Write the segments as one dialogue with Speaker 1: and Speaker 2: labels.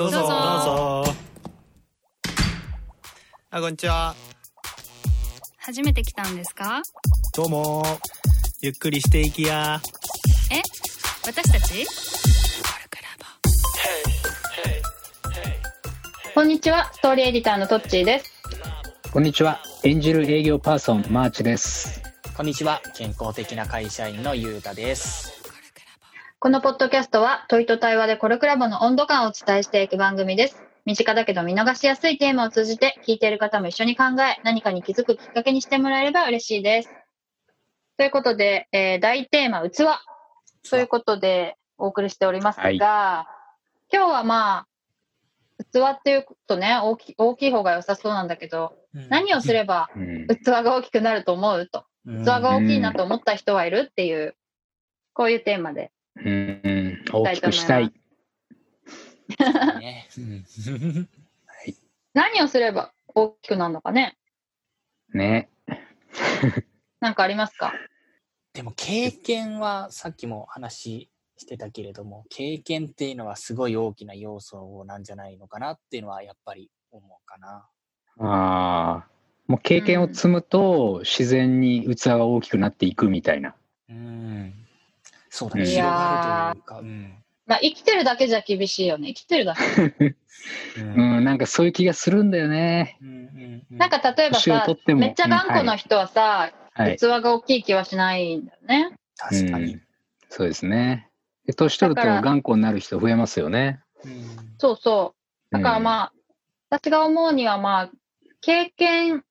Speaker 1: どうぞ。
Speaker 2: どうぞ。
Speaker 1: どうぞ。あこんにちは。
Speaker 2: 初めて来たんですか？
Speaker 1: どうも。ゆっくりしていきや。
Speaker 2: え？私たち？
Speaker 3: こんにちは、ストーリーエディターのトッチーです。
Speaker 4: こんにちは。演じる営業パーソン、マーチです。
Speaker 5: こんにちは。健康的な会社員のゆうたです。
Speaker 3: このポッドキャストは問いと対話でコルクラボの温度感をお伝えしていく番組です。身近だけど見逃しやすいテーマを通じて聞いている方も一緒に考え、何かに気づくきっかけにしてもらえれば嬉しいです。ということで、えー大テーマ、器。ということでお送りしておりますが、
Speaker 4: はい
Speaker 3: 今日はまあ、器っていうとね大き、大きい方が良さそうなんだけど、何をすれば
Speaker 4: うん。
Speaker 3: 器が大きくなると思う？と。
Speaker 5: うん
Speaker 3: 器が大きいなと思った人はいる？っていう、こういうテーマで。
Speaker 4: うん。大きくしたい。
Speaker 5: ねうん
Speaker 3: 何をすれば大きくなるのかね
Speaker 4: ね。
Speaker 3: なんかありますか？
Speaker 5: でも経験はさっきも話してたけれども、経験っていうのはすごい大きな要素なんじゃないのかなっていうのはやっぱり思うかな。
Speaker 4: ああ。もう経験を積むと、自然に器が大きくなっていくみたいな。
Speaker 5: うん。そうだ
Speaker 4: い
Speaker 5: ね。広がるというか。うん。
Speaker 3: まあ生きてるだけじゃ厳しいよね。生きてるだけ。
Speaker 4: うん、なんかそういう気がするんだよね。
Speaker 5: うんうんうん
Speaker 3: なんか例えばさめっちゃ頑固な人はさ、
Speaker 4: はい。
Speaker 3: 器が大きい気はしないんだよね。
Speaker 5: 確かに
Speaker 4: うん。そうですね。で年取ると頑固になる人増えますよね。
Speaker 5: うん
Speaker 3: そうそう。だから
Speaker 4: あ、
Speaker 3: まあ、私が思うにはまあ、経験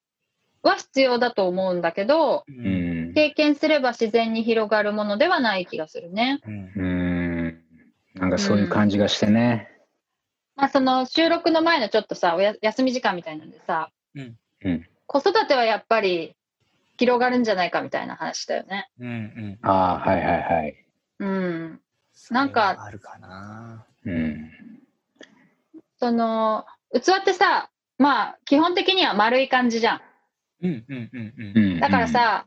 Speaker 3: は必要だと思うんだけど、
Speaker 5: う
Speaker 4: うんん。
Speaker 3: 経験すれば自然に広がるものではない気がするね。
Speaker 5: うん
Speaker 4: うん。なんかそういう感じがしてね。
Speaker 3: まあその収録の前のちょっとさ、おや休み時間みたいなんでさ、
Speaker 5: うん
Speaker 4: うん
Speaker 3: 子育てはやっぱり広がるんじゃないかみたいな話だよね。
Speaker 5: うんうん。
Speaker 4: ああ、はいはいはい。
Speaker 3: うん。なんか
Speaker 5: あるかな。
Speaker 4: うん。
Speaker 3: その、器ってさ、まあ基本的には丸い感じじゃん。
Speaker 5: うんうんうんうん
Speaker 4: う。ん。
Speaker 3: だからさ、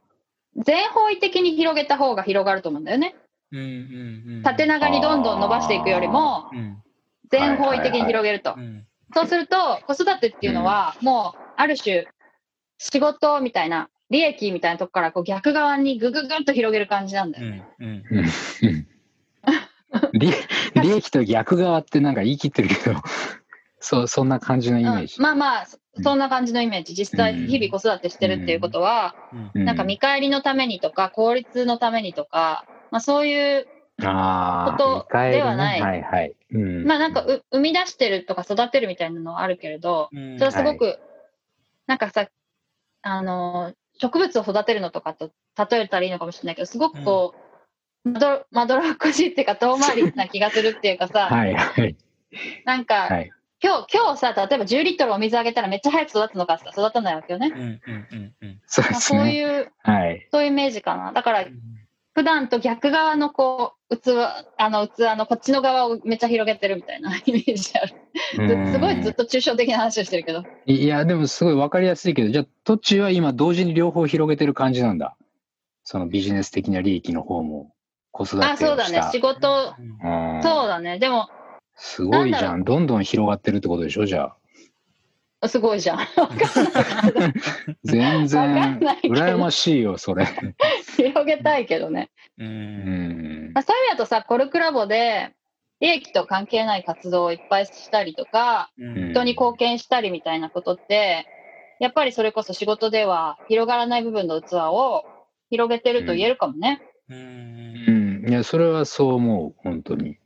Speaker 3: 全方位的に広げた方が広がると思うんだよね。
Speaker 5: うんうんうん。
Speaker 3: 縦長にどんどん伸ばしていくよりも、
Speaker 5: うん
Speaker 3: 全方位的に広げると
Speaker 5: う。ん
Speaker 3: そうすると、子育てっていうのは、もう、ある種、仕事みたいな、利益みたいなとこからこう逆側にぐぐぐっと広げる感じなんだよ。
Speaker 5: うんうん
Speaker 4: うんうん 利利益と逆側ってなんか言い切ってるけど、そう、そんな感じのイメージ。
Speaker 3: うんまあまあ、そそんな感じのイメージ。実際、
Speaker 4: うん
Speaker 3: 日々子育てしてるっていうことは、
Speaker 5: うん
Speaker 4: う
Speaker 3: なんか見返りのためにとか、効率のためにとか、まあそういう、ことではない
Speaker 4: はいはい。うん
Speaker 3: まあなんかう生み出してるとか育てるみたいなのはあるけれど、
Speaker 5: うん
Speaker 3: それはすごく、なんかさ、あの、植物を育てるのとかと例えたらいいのかもしれないけど、すごくこう、まどまどろっこしいっていうか遠回りな気がするっていうかさ、
Speaker 4: はいはい。
Speaker 3: なんか、
Speaker 4: はい。
Speaker 3: 今日、今日さ、例えば10リットルお水あげたらめっちゃ早く育つのかって育たないわけよね。
Speaker 5: うんうんうんうん
Speaker 3: まあ、
Speaker 4: そうです
Speaker 3: そう
Speaker 4: ね。
Speaker 3: いう、
Speaker 4: はい。
Speaker 3: そういうイメージかな。だから
Speaker 5: う、ん
Speaker 3: 普段と逆側のこう、器、あの器のこっちの側をめっちゃ広げてるみたいな イメージある。ずすごいずっと抽象的な話をしてるけど。
Speaker 4: いや、でもすごいわかりやすいけど、じゃあ、トッチは今同時に両方広げてる感じなんだ。そのビジネス的な利益の方も、子育てをした。
Speaker 3: あ、そうだね。仕事、
Speaker 5: うん
Speaker 4: うん
Speaker 3: そうだね。でも、
Speaker 4: すごいじゃん。どんどん広がってるってことでしょ？じゃあ。
Speaker 3: すごいじゃん。わかんないけど
Speaker 4: 全
Speaker 3: わか
Speaker 4: 然
Speaker 3: んないけど
Speaker 4: 羨ましいよ、それ。
Speaker 3: 広げたいけどね。
Speaker 5: う
Speaker 4: うんん
Speaker 3: ま。あ、そういう意味だとさ、コルクラボで、利益と関係ない活動をいっぱいしたりとか、
Speaker 5: うん
Speaker 3: 人に貢献したりみたいなことって、やっぱりそれこそ仕事では広がらない部分の器を広げてると言えるかもね。
Speaker 5: うん
Speaker 4: うん。いや、それはそう思う、本当に。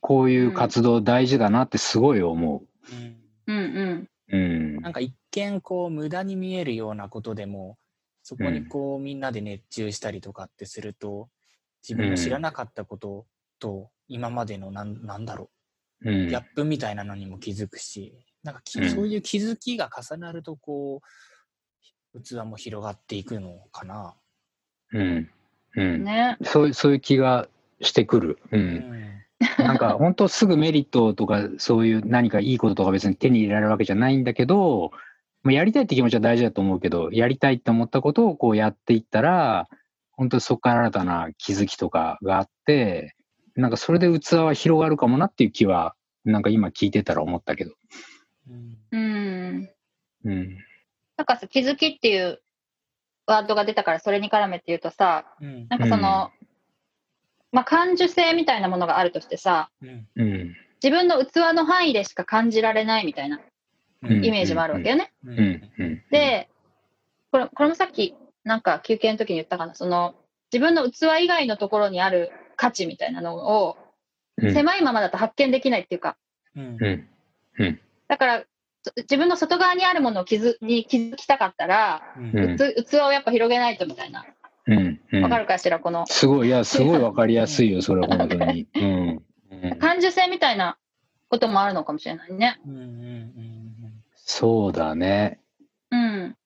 Speaker 4: こういう活動大事だなってすごい思
Speaker 5: うん
Speaker 3: うんうん。
Speaker 4: う。うん
Speaker 5: な。んか一見こう無駄に見えるようなことでもそこにこうみんなで熱中したりとかってすると自分の知らなかったことと今までのなんなんだろ
Speaker 4: う。
Speaker 5: うんギャップみたいなのにも気づくしなんかそういう気づきが重なるとこう器も広がっていくのかな。
Speaker 4: うん。うん。
Speaker 3: ね。
Speaker 4: そういう、そういう気がしてくる。う。
Speaker 5: うんん
Speaker 4: なんか本当すぐメリットとかそういう何かいいこととか別に手に入れられるわけじゃないんだけど、まあやりたいって気持ちは大事だと思うけど、やりたいって思ったことをこうやっていったら、本当にそこから新たな気づきとかがあって、なんかそれで器は広がるかもなっていう気はなんか今聞いてたら思ったけど。
Speaker 5: うん
Speaker 3: うん。
Speaker 4: うん。
Speaker 3: なんかさ、気づきっていうワードが出たからそれに絡めて言うとさ、
Speaker 5: うん
Speaker 3: なんかその、まあ、感受性みたいなものがあるとしてさ、
Speaker 5: うん
Speaker 4: うん。
Speaker 3: 自分の器の範囲でしか感じられないみたいな
Speaker 4: うん
Speaker 3: イメージもあるわけよね。
Speaker 5: う
Speaker 4: うんん。うん。
Speaker 3: で、これ、これもさっき、なんか休憩の時に言ったかな、その、自分の器以外のところにある価値みたいなのを、
Speaker 4: うん、
Speaker 3: 狭いままだと発見できないっていうか、
Speaker 5: うん。
Speaker 3: だから、そ自分の外側にあるものを気づに気づきたかったら、
Speaker 5: うん
Speaker 3: 器をやっぱ広げないとみたいな。
Speaker 4: うん。うん
Speaker 3: わかるかしら、この、
Speaker 4: すごい、いや、すごいわかりやすいよ、それ、本当に。うん。うん
Speaker 3: 感受性みたいなこともあるのかもしれないね。
Speaker 5: うんうん
Speaker 4: そうだね。
Speaker 3: うん。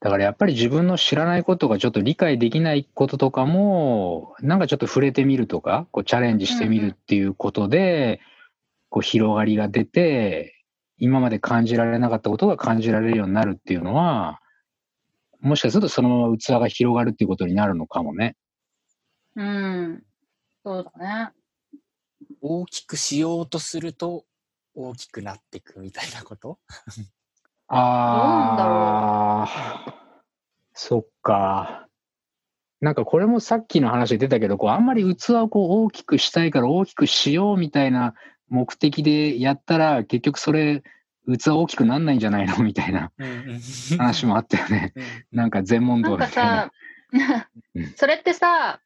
Speaker 4: だからやっぱり自分の知らないことがちょっと理解できないこととかも、なんかちょっと触れてみるとか、こうチャレンジしてみるっていうことで、こう広がりが出て、今まで感じられなかったことが感じられるようになるっていうのは、もしかするとそのまま器が広がるっていうことになるのかもね。
Speaker 3: うん。そうだね。
Speaker 5: 大きくしようとすると大きくなっていくみたいなこと？
Speaker 4: ああ、そっか。なんかこれもさっきの話で出たけど、こうあんまり器をこう大きくしたいから大きくしようみたいな目的でやったら、結局それ、器大きくなんないんじゃないの？みたいな話もあったよね。なんか全問答みたいな。
Speaker 3: さ
Speaker 4: うん、
Speaker 3: それってさ、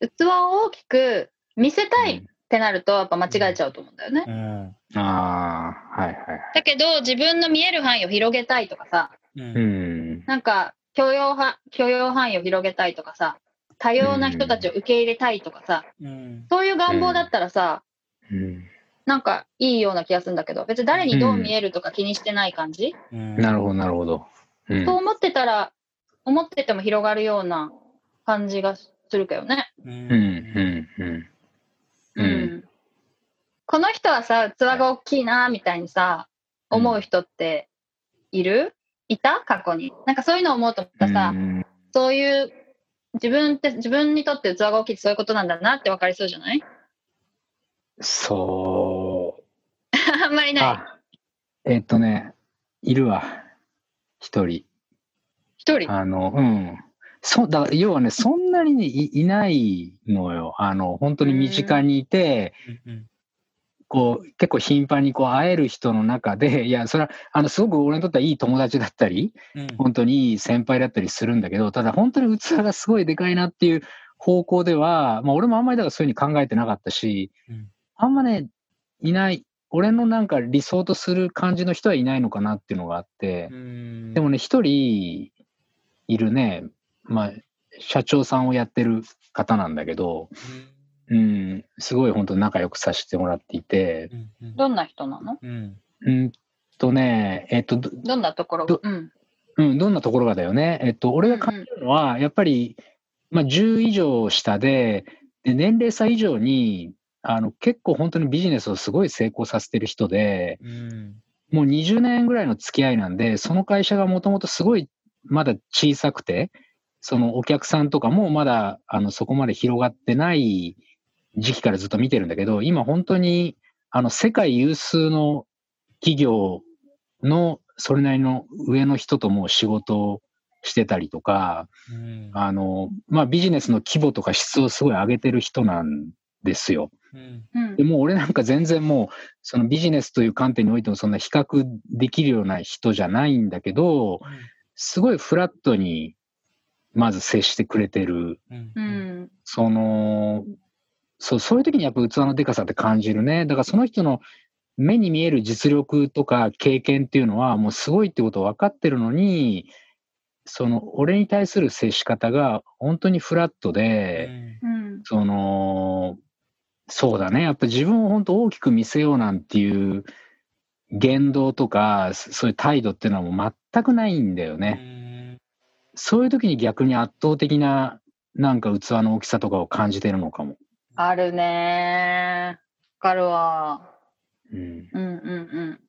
Speaker 3: 器を大きく見せたいっ
Speaker 4: うん。
Speaker 3: てなると、やっぱ間違えちゃうと思うんだよね。
Speaker 5: うん。
Speaker 4: ああ、はいはいはい。
Speaker 3: だけど、自分の見える範囲を広げたいとかさ、
Speaker 5: うん。
Speaker 4: うん。
Speaker 3: なんか許容は許容範囲を広げたいとかさ、多様な人たちを受け入れたいとかさ、
Speaker 5: うん。
Speaker 3: そういう願望だったらさ、
Speaker 4: うん
Speaker 3: なんかいいような気がするんだけど、別に誰にどう見えるとか気にしてない感じ、
Speaker 5: うん
Speaker 4: なるほど、なるほど。うん
Speaker 3: そう思ってたら、思ってても広がるような感じがするけどね。
Speaker 5: うん
Speaker 4: うん、うん、うん。うん。
Speaker 3: この人はさ、器が大きいな、みたいにさ、思う人っている？いた？過去に。なんかそういうのを思うとまたさ、
Speaker 4: うん
Speaker 3: そういう、自分って、自分にとって器が大きいってそういうことなんだなって分かりそうじゃない？
Speaker 4: そう。
Speaker 3: あんまりない。
Speaker 4: あ、えっとね、いるわ。一人。
Speaker 3: 一人？
Speaker 4: あの、うん。そだから要はね、そんなにね、いいないのよ。あの、本当に身近にいて、
Speaker 5: うん
Speaker 4: こう、結構頻繁にこう会える人の中で、いや、それは、あの、すごく俺にとってはいい友達だったり、
Speaker 5: うん
Speaker 4: 本当にいい先輩だったりするんだけど、ただ本当に器がすごいでかいなっていう方向では、まあ俺もあんまりだからそういうふうに考えてなかったし、
Speaker 5: うん
Speaker 4: あんまね、いない、俺のなんか理想とする感じの人はいないのかなっていうのがあって、
Speaker 5: うん。
Speaker 4: でもね、一人いるね、まあ、社長さんをやってる方なんだけど、うん、すごい本当仲良くさせてもらっていて、
Speaker 5: うんうん。
Speaker 3: どんな人なの？
Speaker 5: うん。
Speaker 4: うんとね、えっと、ど
Speaker 3: どんなところ？
Speaker 4: ど
Speaker 3: うん。
Speaker 4: うん、どんなところがだよね。えっと、俺が感じるのは、やっぱり、まあ、10以上下で、で年齢差以上に、あの、結構本当にビジネスをすごい成功させてる人で、
Speaker 5: うん
Speaker 4: もう20年ぐらいの付き合いなんで、その会社がもともとすごいまだ小さくて、そのお客さんとかもまだあのそこまで広がってない時期からずっと見てるんだけど、今本当にあの世界有数の企業のそれなりの上の人とも仕事をしてたりとか、
Speaker 5: うん
Speaker 4: あの、まあビジネスの規模とか質をすごい上げてる人なんですよ。
Speaker 5: うん
Speaker 3: うん
Speaker 4: でもう俺なんか全然もう、そのビジネスという観点においてもそんな比較できるような人じゃないんだけど、すごいフラットに、まず接してくれてる。
Speaker 5: うん
Speaker 3: うん。
Speaker 4: その、そう、そういう時にやっぱ器のでかさって感じるね。だからその人の目に見える実力とか経験っていうのはもうすごいってこと分かってるのに、その俺に対する接し方が本当にフラットで、
Speaker 3: うん。
Speaker 4: その、そうだね。やっぱ自分を本当大きく見せようなんていう言動とか、そそういう態度っていうのはもう全くないんだよ
Speaker 5: う
Speaker 4: ね。
Speaker 5: ん
Speaker 4: そういう時に逆に圧倒的ななんか器の大きさとかを感じてるのかも。
Speaker 3: あるねー。わかるわ。
Speaker 4: うん。
Speaker 3: うんうんうん。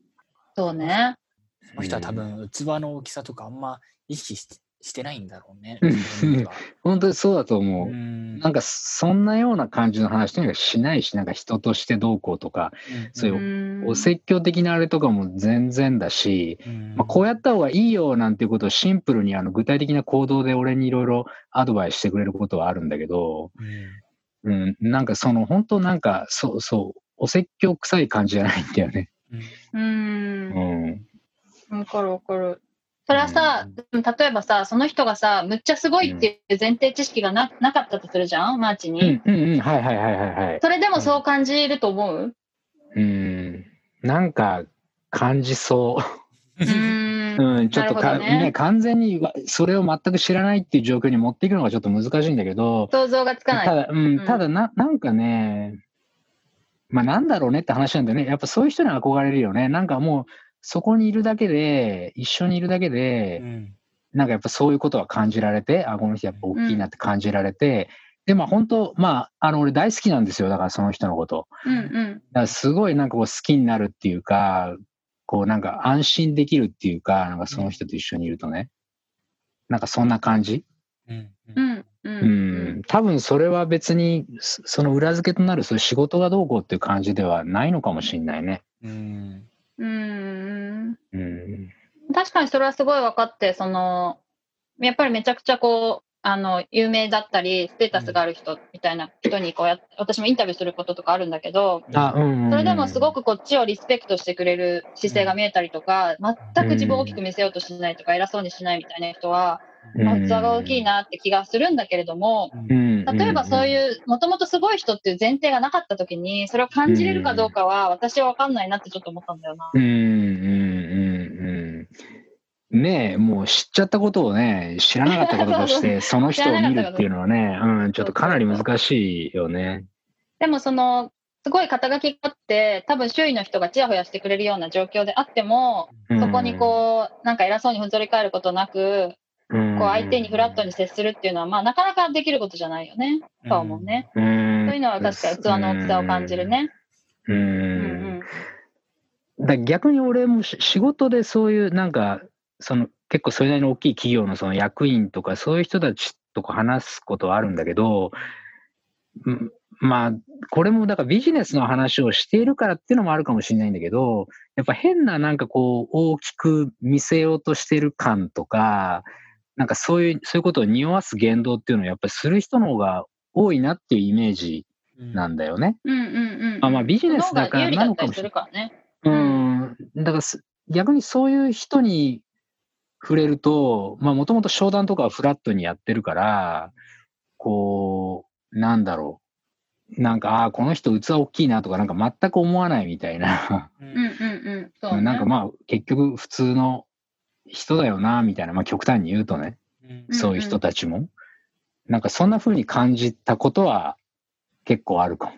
Speaker 3: そうね。
Speaker 5: その人は多分器の大きさとかあんま意識ししてないんだろうね。
Speaker 4: 本当にそうだと思う。
Speaker 5: うん
Speaker 4: なんかそんなような感じの話とにかくしないし、なんか人としてどうこうとか、そういう
Speaker 3: うん
Speaker 4: お説教的なあれとかも全然だし、
Speaker 5: うん
Speaker 4: まあ、こうやった方がいいよなんていうことをシンプルにあの具体的な行動で俺にいろいろアドバイスしてくれることはあるんだけど、
Speaker 5: うん
Speaker 4: うん、なんかその本当なんかそうそう、お説教臭い感じじゃないんだよね。
Speaker 5: うん
Speaker 3: うん
Speaker 4: うん。
Speaker 3: わかるわかる。それはさ、例えばさ、その人がさ、むっちゃすごいっていう前提知識がななかったとするじゃん？マーチ
Speaker 4: う
Speaker 3: に。
Speaker 4: んうんうん、はいはいはいはいはい。
Speaker 3: それでもそう感じると思う？
Speaker 4: うん。なんか感じそう。
Speaker 3: うーん。
Speaker 4: うん、ちょっとか、
Speaker 3: ね
Speaker 4: ね、完全にわそれを全く知らないっていう状況に持っていくのがちょっと難しいんだけど、
Speaker 3: 想像がつかない。
Speaker 4: ただ、うん、
Speaker 3: うん
Speaker 4: ただな、なんかね、まあなんだろうねって話なんだよね。やっぱそういう人に憧れるよね。なんかもう、そこにいるだけで、一緒にいるだけで、
Speaker 5: うん
Speaker 4: なんかやっぱそういうことは感じられて、あ、この人やっぱ大きいなって感じられて、で、まあ本当、まあ、あの、俺大好きなんですよ。だからその人のこと。
Speaker 3: うんうん。
Speaker 4: だからすごいなんかこう好きになるっていうか、こうなんか安心できるっていうか、なんかその人と一緒にいるとね。なんかそんな感じ
Speaker 5: うん
Speaker 3: うんう
Speaker 4: うんん。多分それは別に、そその裏付けとなるそういう仕事がどうこうっていう感じではないのかもしれないね。
Speaker 5: うん
Speaker 3: うん。
Speaker 4: うん。
Speaker 3: 確かにそれはすごい分かって、その、やっぱりめちゃくちゃこう、あの、有名だったり、ステータスがある人みたいな人にこうやっ私もインタビューすることとかあるんだけど、
Speaker 4: あ、うん、うん。
Speaker 3: それでもすごくこっちをリスペクトしてくれる姿勢が見えたりとか、全く自分を大きく見せようとしないとか、偉そうにしないみたいな人は、器が大きいなって気がするんだけれども、
Speaker 4: うん。
Speaker 3: 例えばそう
Speaker 4: う
Speaker 3: いう、もともとすごい人っていう前提がなかった時に、それを感じれるかどうかは、私は分かんないなってちょっと思ったんだよな。
Speaker 4: ん。うん、うん、うん。ねえ、もう知っちゃったことをね、知らなかったこととして、その人を見るっていうのはね、うん、ちょっとかなり難しいよね。
Speaker 3: でもその、すごい肩書きがあって、多分周囲の人がちやほやしてくれるような状況であっても、そこにこう、なんか偉そうにふんぞり返ることなく、
Speaker 4: うん、
Speaker 3: こう相手にフラットに接するっていうのは、まあなかなかできることじゃないよね、とは思うね。
Speaker 4: うん、
Speaker 3: そういうのは確かに器の大きさを感じるね。
Speaker 4: うん。
Speaker 3: う
Speaker 4: うん
Speaker 3: ん
Speaker 4: だ逆に俺もし仕事でそういうなんかその結構それなりの大きい企業のその役員とかそういう人たちとか話すことはあるんだけど、うんまあこれもだからビジネスの話をしているからっていうのもあるかもしれないんだけどやっぱ変ななんかこう大きく見せようとしてる感とかなんかそういうそういうことを匂わす言動っていうのをやっぱりする人の方が多いなっていうイメージなんだよね。
Speaker 3: うんうんうん。
Speaker 4: まあまあビジネスだからなのかもしれない
Speaker 3: るからね。
Speaker 4: うん。だからす逆にそういう人に触れると、まあもともと商談とかはフラットにやってるから、こう、なんだろう。なんか、ああー、この人器大きいなとか、なんか全く思わないみたいな。
Speaker 5: う
Speaker 3: うんうんうん。そう、ね。
Speaker 4: なんかまあ結局普通の人だよな、みたいな。まあ極端に言うとね、
Speaker 5: うん
Speaker 3: うん
Speaker 4: そういう人たちも。なんかそんな風に感じたことは結構あるかも。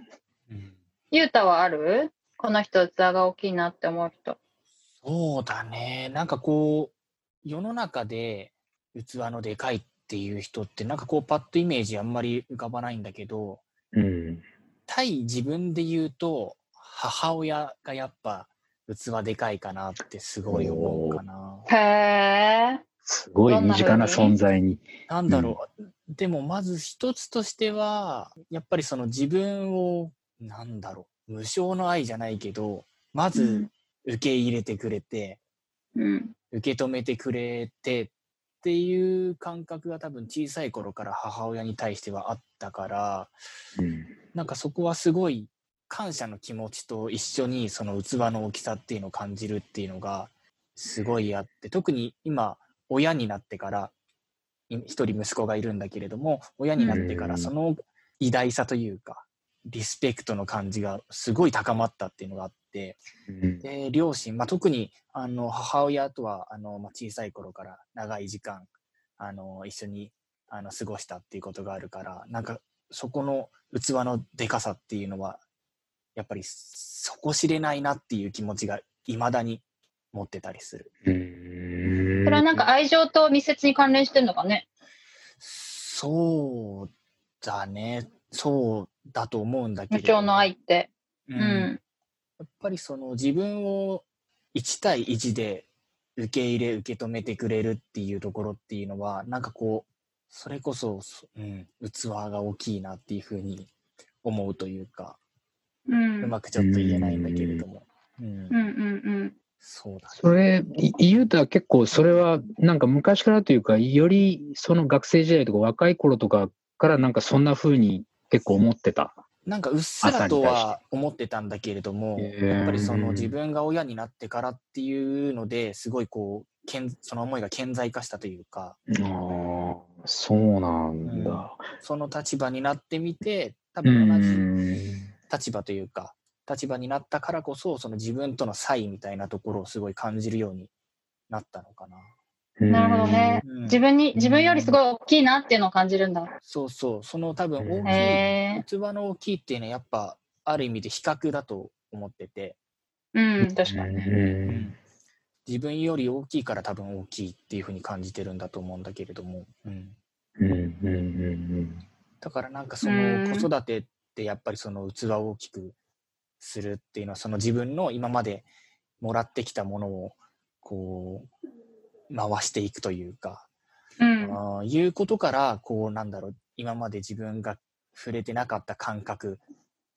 Speaker 5: うん
Speaker 3: ゆうたはある？この人器が大きいなって思う人。
Speaker 5: そうだね。なんかこう、世の中で器のでかいっていう人って、なんかこう、パッとイメージあんまり浮かばないんだけど、
Speaker 4: うん。
Speaker 5: 対自分で言うと、母親がやっぱ器でかいかなってすごい思うかな。
Speaker 3: へえ。
Speaker 4: すごい身近な存在に。
Speaker 5: なんだろう。でもまず一つとしては、やっぱりその自分を、なんだろう。無償の愛じゃないけど、まず受け入れてくれて、
Speaker 3: うん。
Speaker 5: 受け止めてくれてっていう感覚が多分小さい頃から母親に対してはあったから、
Speaker 4: うん。
Speaker 5: なんかそこはすごい感謝の気持ちと一緒にその器の大きさっていうのを感じるっていうのがすごいあって、特に今親になってから、い一人息子がいるんだけれども、親になってか
Speaker 4: うん。
Speaker 5: らその偉大さというか、リスペクトの感じがすごい高まったっていうのがあって、
Speaker 4: うん。
Speaker 5: で両親、まあ、特にあの母親とはあの、まあ、小さい頃から長い時間あの一緒にあの過ごしたっていうことがあるからなんかそこの器のでかさっていうのはやっぱり底知れないなっていう気持ちがいまだに持ってたりする。
Speaker 4: うん
Speaker 3: それはなんか愛情と密接に関連してるのかね？
Speaker 5: そうだねそうだと思うんだけども
Speaker 3: 償の愛って。
Speaker 5: う
Speaker 3: うんん。
Speaker 5: やっぱりその自分を1対1で受け入れ受け止めてくれるっていうところっていうのはなんかこうそれこそ、そうん、器が大きいなっていうふうに思うというか、
Speaker 3: うん。
Speaker 5: うまくちょっと言えないんだけれども、うん
Speaker 3: うんうんうん。
Speaker 5: そうだね。
Speaker 4: それ、い言うたら結構それはなんか昔からというか、よりその学生時代とか若い頃とかからなんかそんな風に結構思ってた。
Speaker 5: なん。かうっすらとは思ってたん。だけれども、やっぱりその自分が親になってからっていうのですごいこう、けん。その思いが顕在化したというか、
Speaker 4: ああ、そうなん。だ。
Speaker 5: その立場になってみて、多
Speaker 4: う
Speaker 5: 分同じ
Speaker 4: ん。
Speaker 5: 立場というか、立場になったからこそ、その自分との差異みたいなところをすごい感じるようになったのかな。
Speaker 3: なるほどね。
Speaker 5: うん。
Speaker 3: 自分に、自分よりすごい大きいなっていうのを感じるんだ。
Speaker 5: そうそう、その多分大きい。器の大きいっていうのはやっぱある意味で比較だと思ってて、
Speaker 3: うん、確かに。
Speaker 4: うん。
Speaker 5: 自分より大きいから多分大きいっていうふうに感じてるんだと思うんだけれども、うん、
Speaker 4: うん。うん。うん。
Speaker 5: だからなんかそ
Speaker 3: うん
Speaker 5: の子育てってやっぱりその器を大きくするっていうのはその自分の今までもらってきたものをこう回していくというか、
Speaker 3: うん。
Speaker 5: あーいうことからこうなんだろう今まで自分が触れてなかった感覚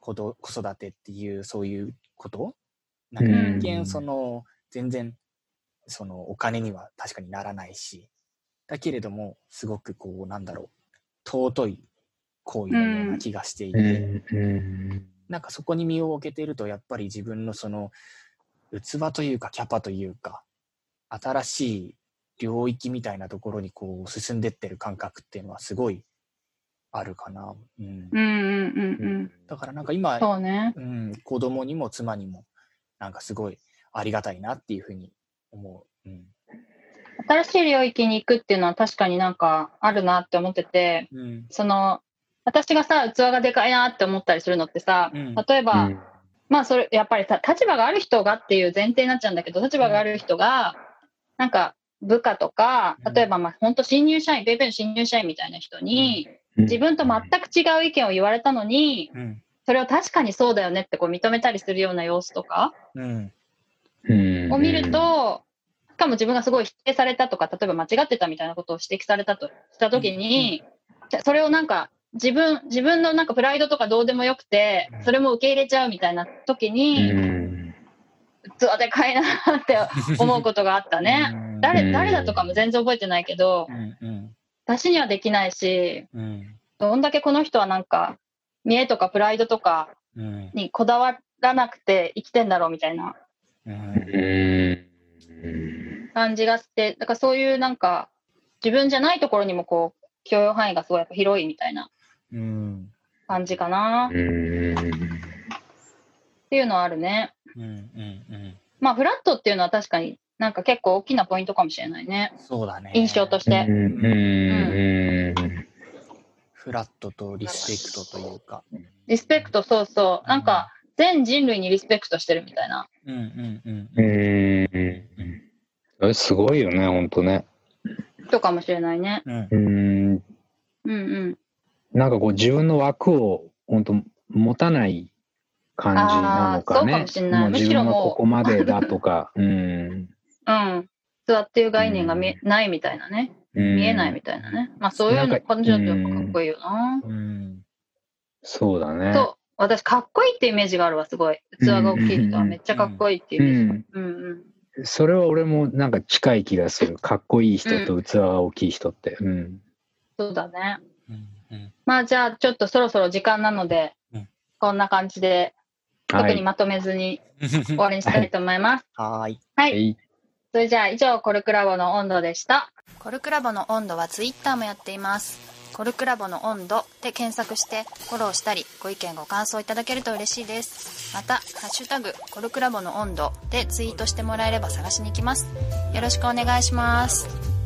Speaker 5: 子ど子育てっていうそういうこと？なんか
Speaker 3: うん。
Speaker 5: 一見その全然そのお金には確かにならないしだけれどもすごくこうなんだろう尊い行為のような気がしていて、
Speaker 4: うんうん
Speaker 5: なんかそこに身を置けているとやっぱり自分のその器というかキャパというか新しい領域みたいなところにこう進んでってる感覚っていうのはすごいあるかな。うん、
Speaker 3: うんうんうんうん。
Speaker 5: だからなんか今、
Speaker 3: そうね。
Speaker 5: うん、子供にも妻にもなんかすごいありがたいなっていうふうに思う。うん
Speaker 3: 新しい領域に行くっていうのは確かになんかあるなって思ってて、
Speaker 5: うん
Speaker 3: その、私がさ、器がでかいなって思ったりするのってさ、
Speaker 5: うん。
Speaker 3: 例えば、
Speaker 4: うん。
Speaker 3: まあそれ、やっぱりさ、立場がある人がっていう前提になっちゃうん。だけど、立場がある人が、なんか部下とか
Speaker 5: うん、
Speaker 3: 例えばまあ本当新入社員、ペイペイの新入社員みたいな人に、自分と全く違う意見を言われたのに、
Speaker 5: うん。
Speaker 3: それを確かにそうだよねってこう認めたりするような様子とか
Speaker 5: うん。
Speaker 4: うん。
Speaker 3: を見ると、しかも自分がすごい否定されたとか、例えば間違ってたみたいなことを指摘されたとしたときに、それをなんか自分、自分のなんかプライドとかどうでもよくて
Speaker 5: うん、
Speaker 3: それも受け入れちゃうみたいな時
Speaker 4: う
Speaker 3: に、
Speaker 4: ん
Speaker 3: 器でかいなって 思うことがあったね。
Speaker 5: うん。
Speaker 3: 誰、誰だとかも全然覚えてないけど
Speaker 5: う、んうん。
Speaker 3: 私にはできないし、
Speaker 5: うん。
Speaker 3: どんだけこの人はなんか、見栄とかプライドとか
Speaker 5: うん。
Speaker 3: にこだわらなくて生きてんだろうみたいな感じがして、だからそういうなんか、自分じゃないところにもこう、許容範囲がすごいやっぱ広いみたいな
Speaker 5: うん
Speaker 3: 感じかなっ
Speaker 4: うん
Speaker 3: ていうのはあるね。
Speaker 5: うんうんうん
Speaker 3: まあ、フラットっていうのは確かになんか結構大きなポイントかもしれないね。
Speaker 5: そうだね。
Speaker 3: 印象として。
Speaker 4: うんうん
Speaker 5: フラットとリスペクトというか。
Speaker 3: リスペクト、そうそう。なんか、全人類にリスペクトしてるみたいな。
Speaker 5: うんうんうん
Speaker 4: うんすごいよね、ほんとね。
Speaker 3: 人かもしれないね。
Speaker 5: うん
Speaker 4: うん
Speaker 3: うんうん。
Speaker 4: なんかこう自分の枠を本当持たない感じなのかね。
Speaker 3: そうかもしんないむしろもう
Speaker 4: ここまでだとか。うん。
Speaker 3: うん。器っていう概念が見えないみたいなね。見えないみたいなね。まあそういう感じだとやっぱかっこいいよな。
Speaker 5: うん
Speaker 4: そうだね。
Speaker 3: そう。私、かっこいいってイメージがあるわ、すごい。器が大きい人はめっちゃかっこいいっていうイメージ。
Speaker 4: ん。
Speaker 3: うんうん。
Speaker 4: それは俺もなんか近い気がする。かっこいい人と器が大きい人って。うん。
Speaker 3: そうだね。まあじゃあ、ちょっとそろそろ時間なので、
Speaker 5: うん
Speaker 3: こんな感じで、
Speaker 4: はい。
Speaker 3: 特にまとめずに 終わりにしたいと思います。
Speaker 5: はーい。
Speaker 3: は。
Speaker 4: はいい。
Speaker 3: それじゃあ、以上、コルクラボの温度でした。
Speaker 2: コルクラボの温度はツイッターもやっています。コルクラボの温度で検索してフォローしたりご意見ご感想いただけると嬉しいです。また、ハッシュタグコルクラボの温度でツイートしてもらえれば探しに行きます。よろしくお願いします。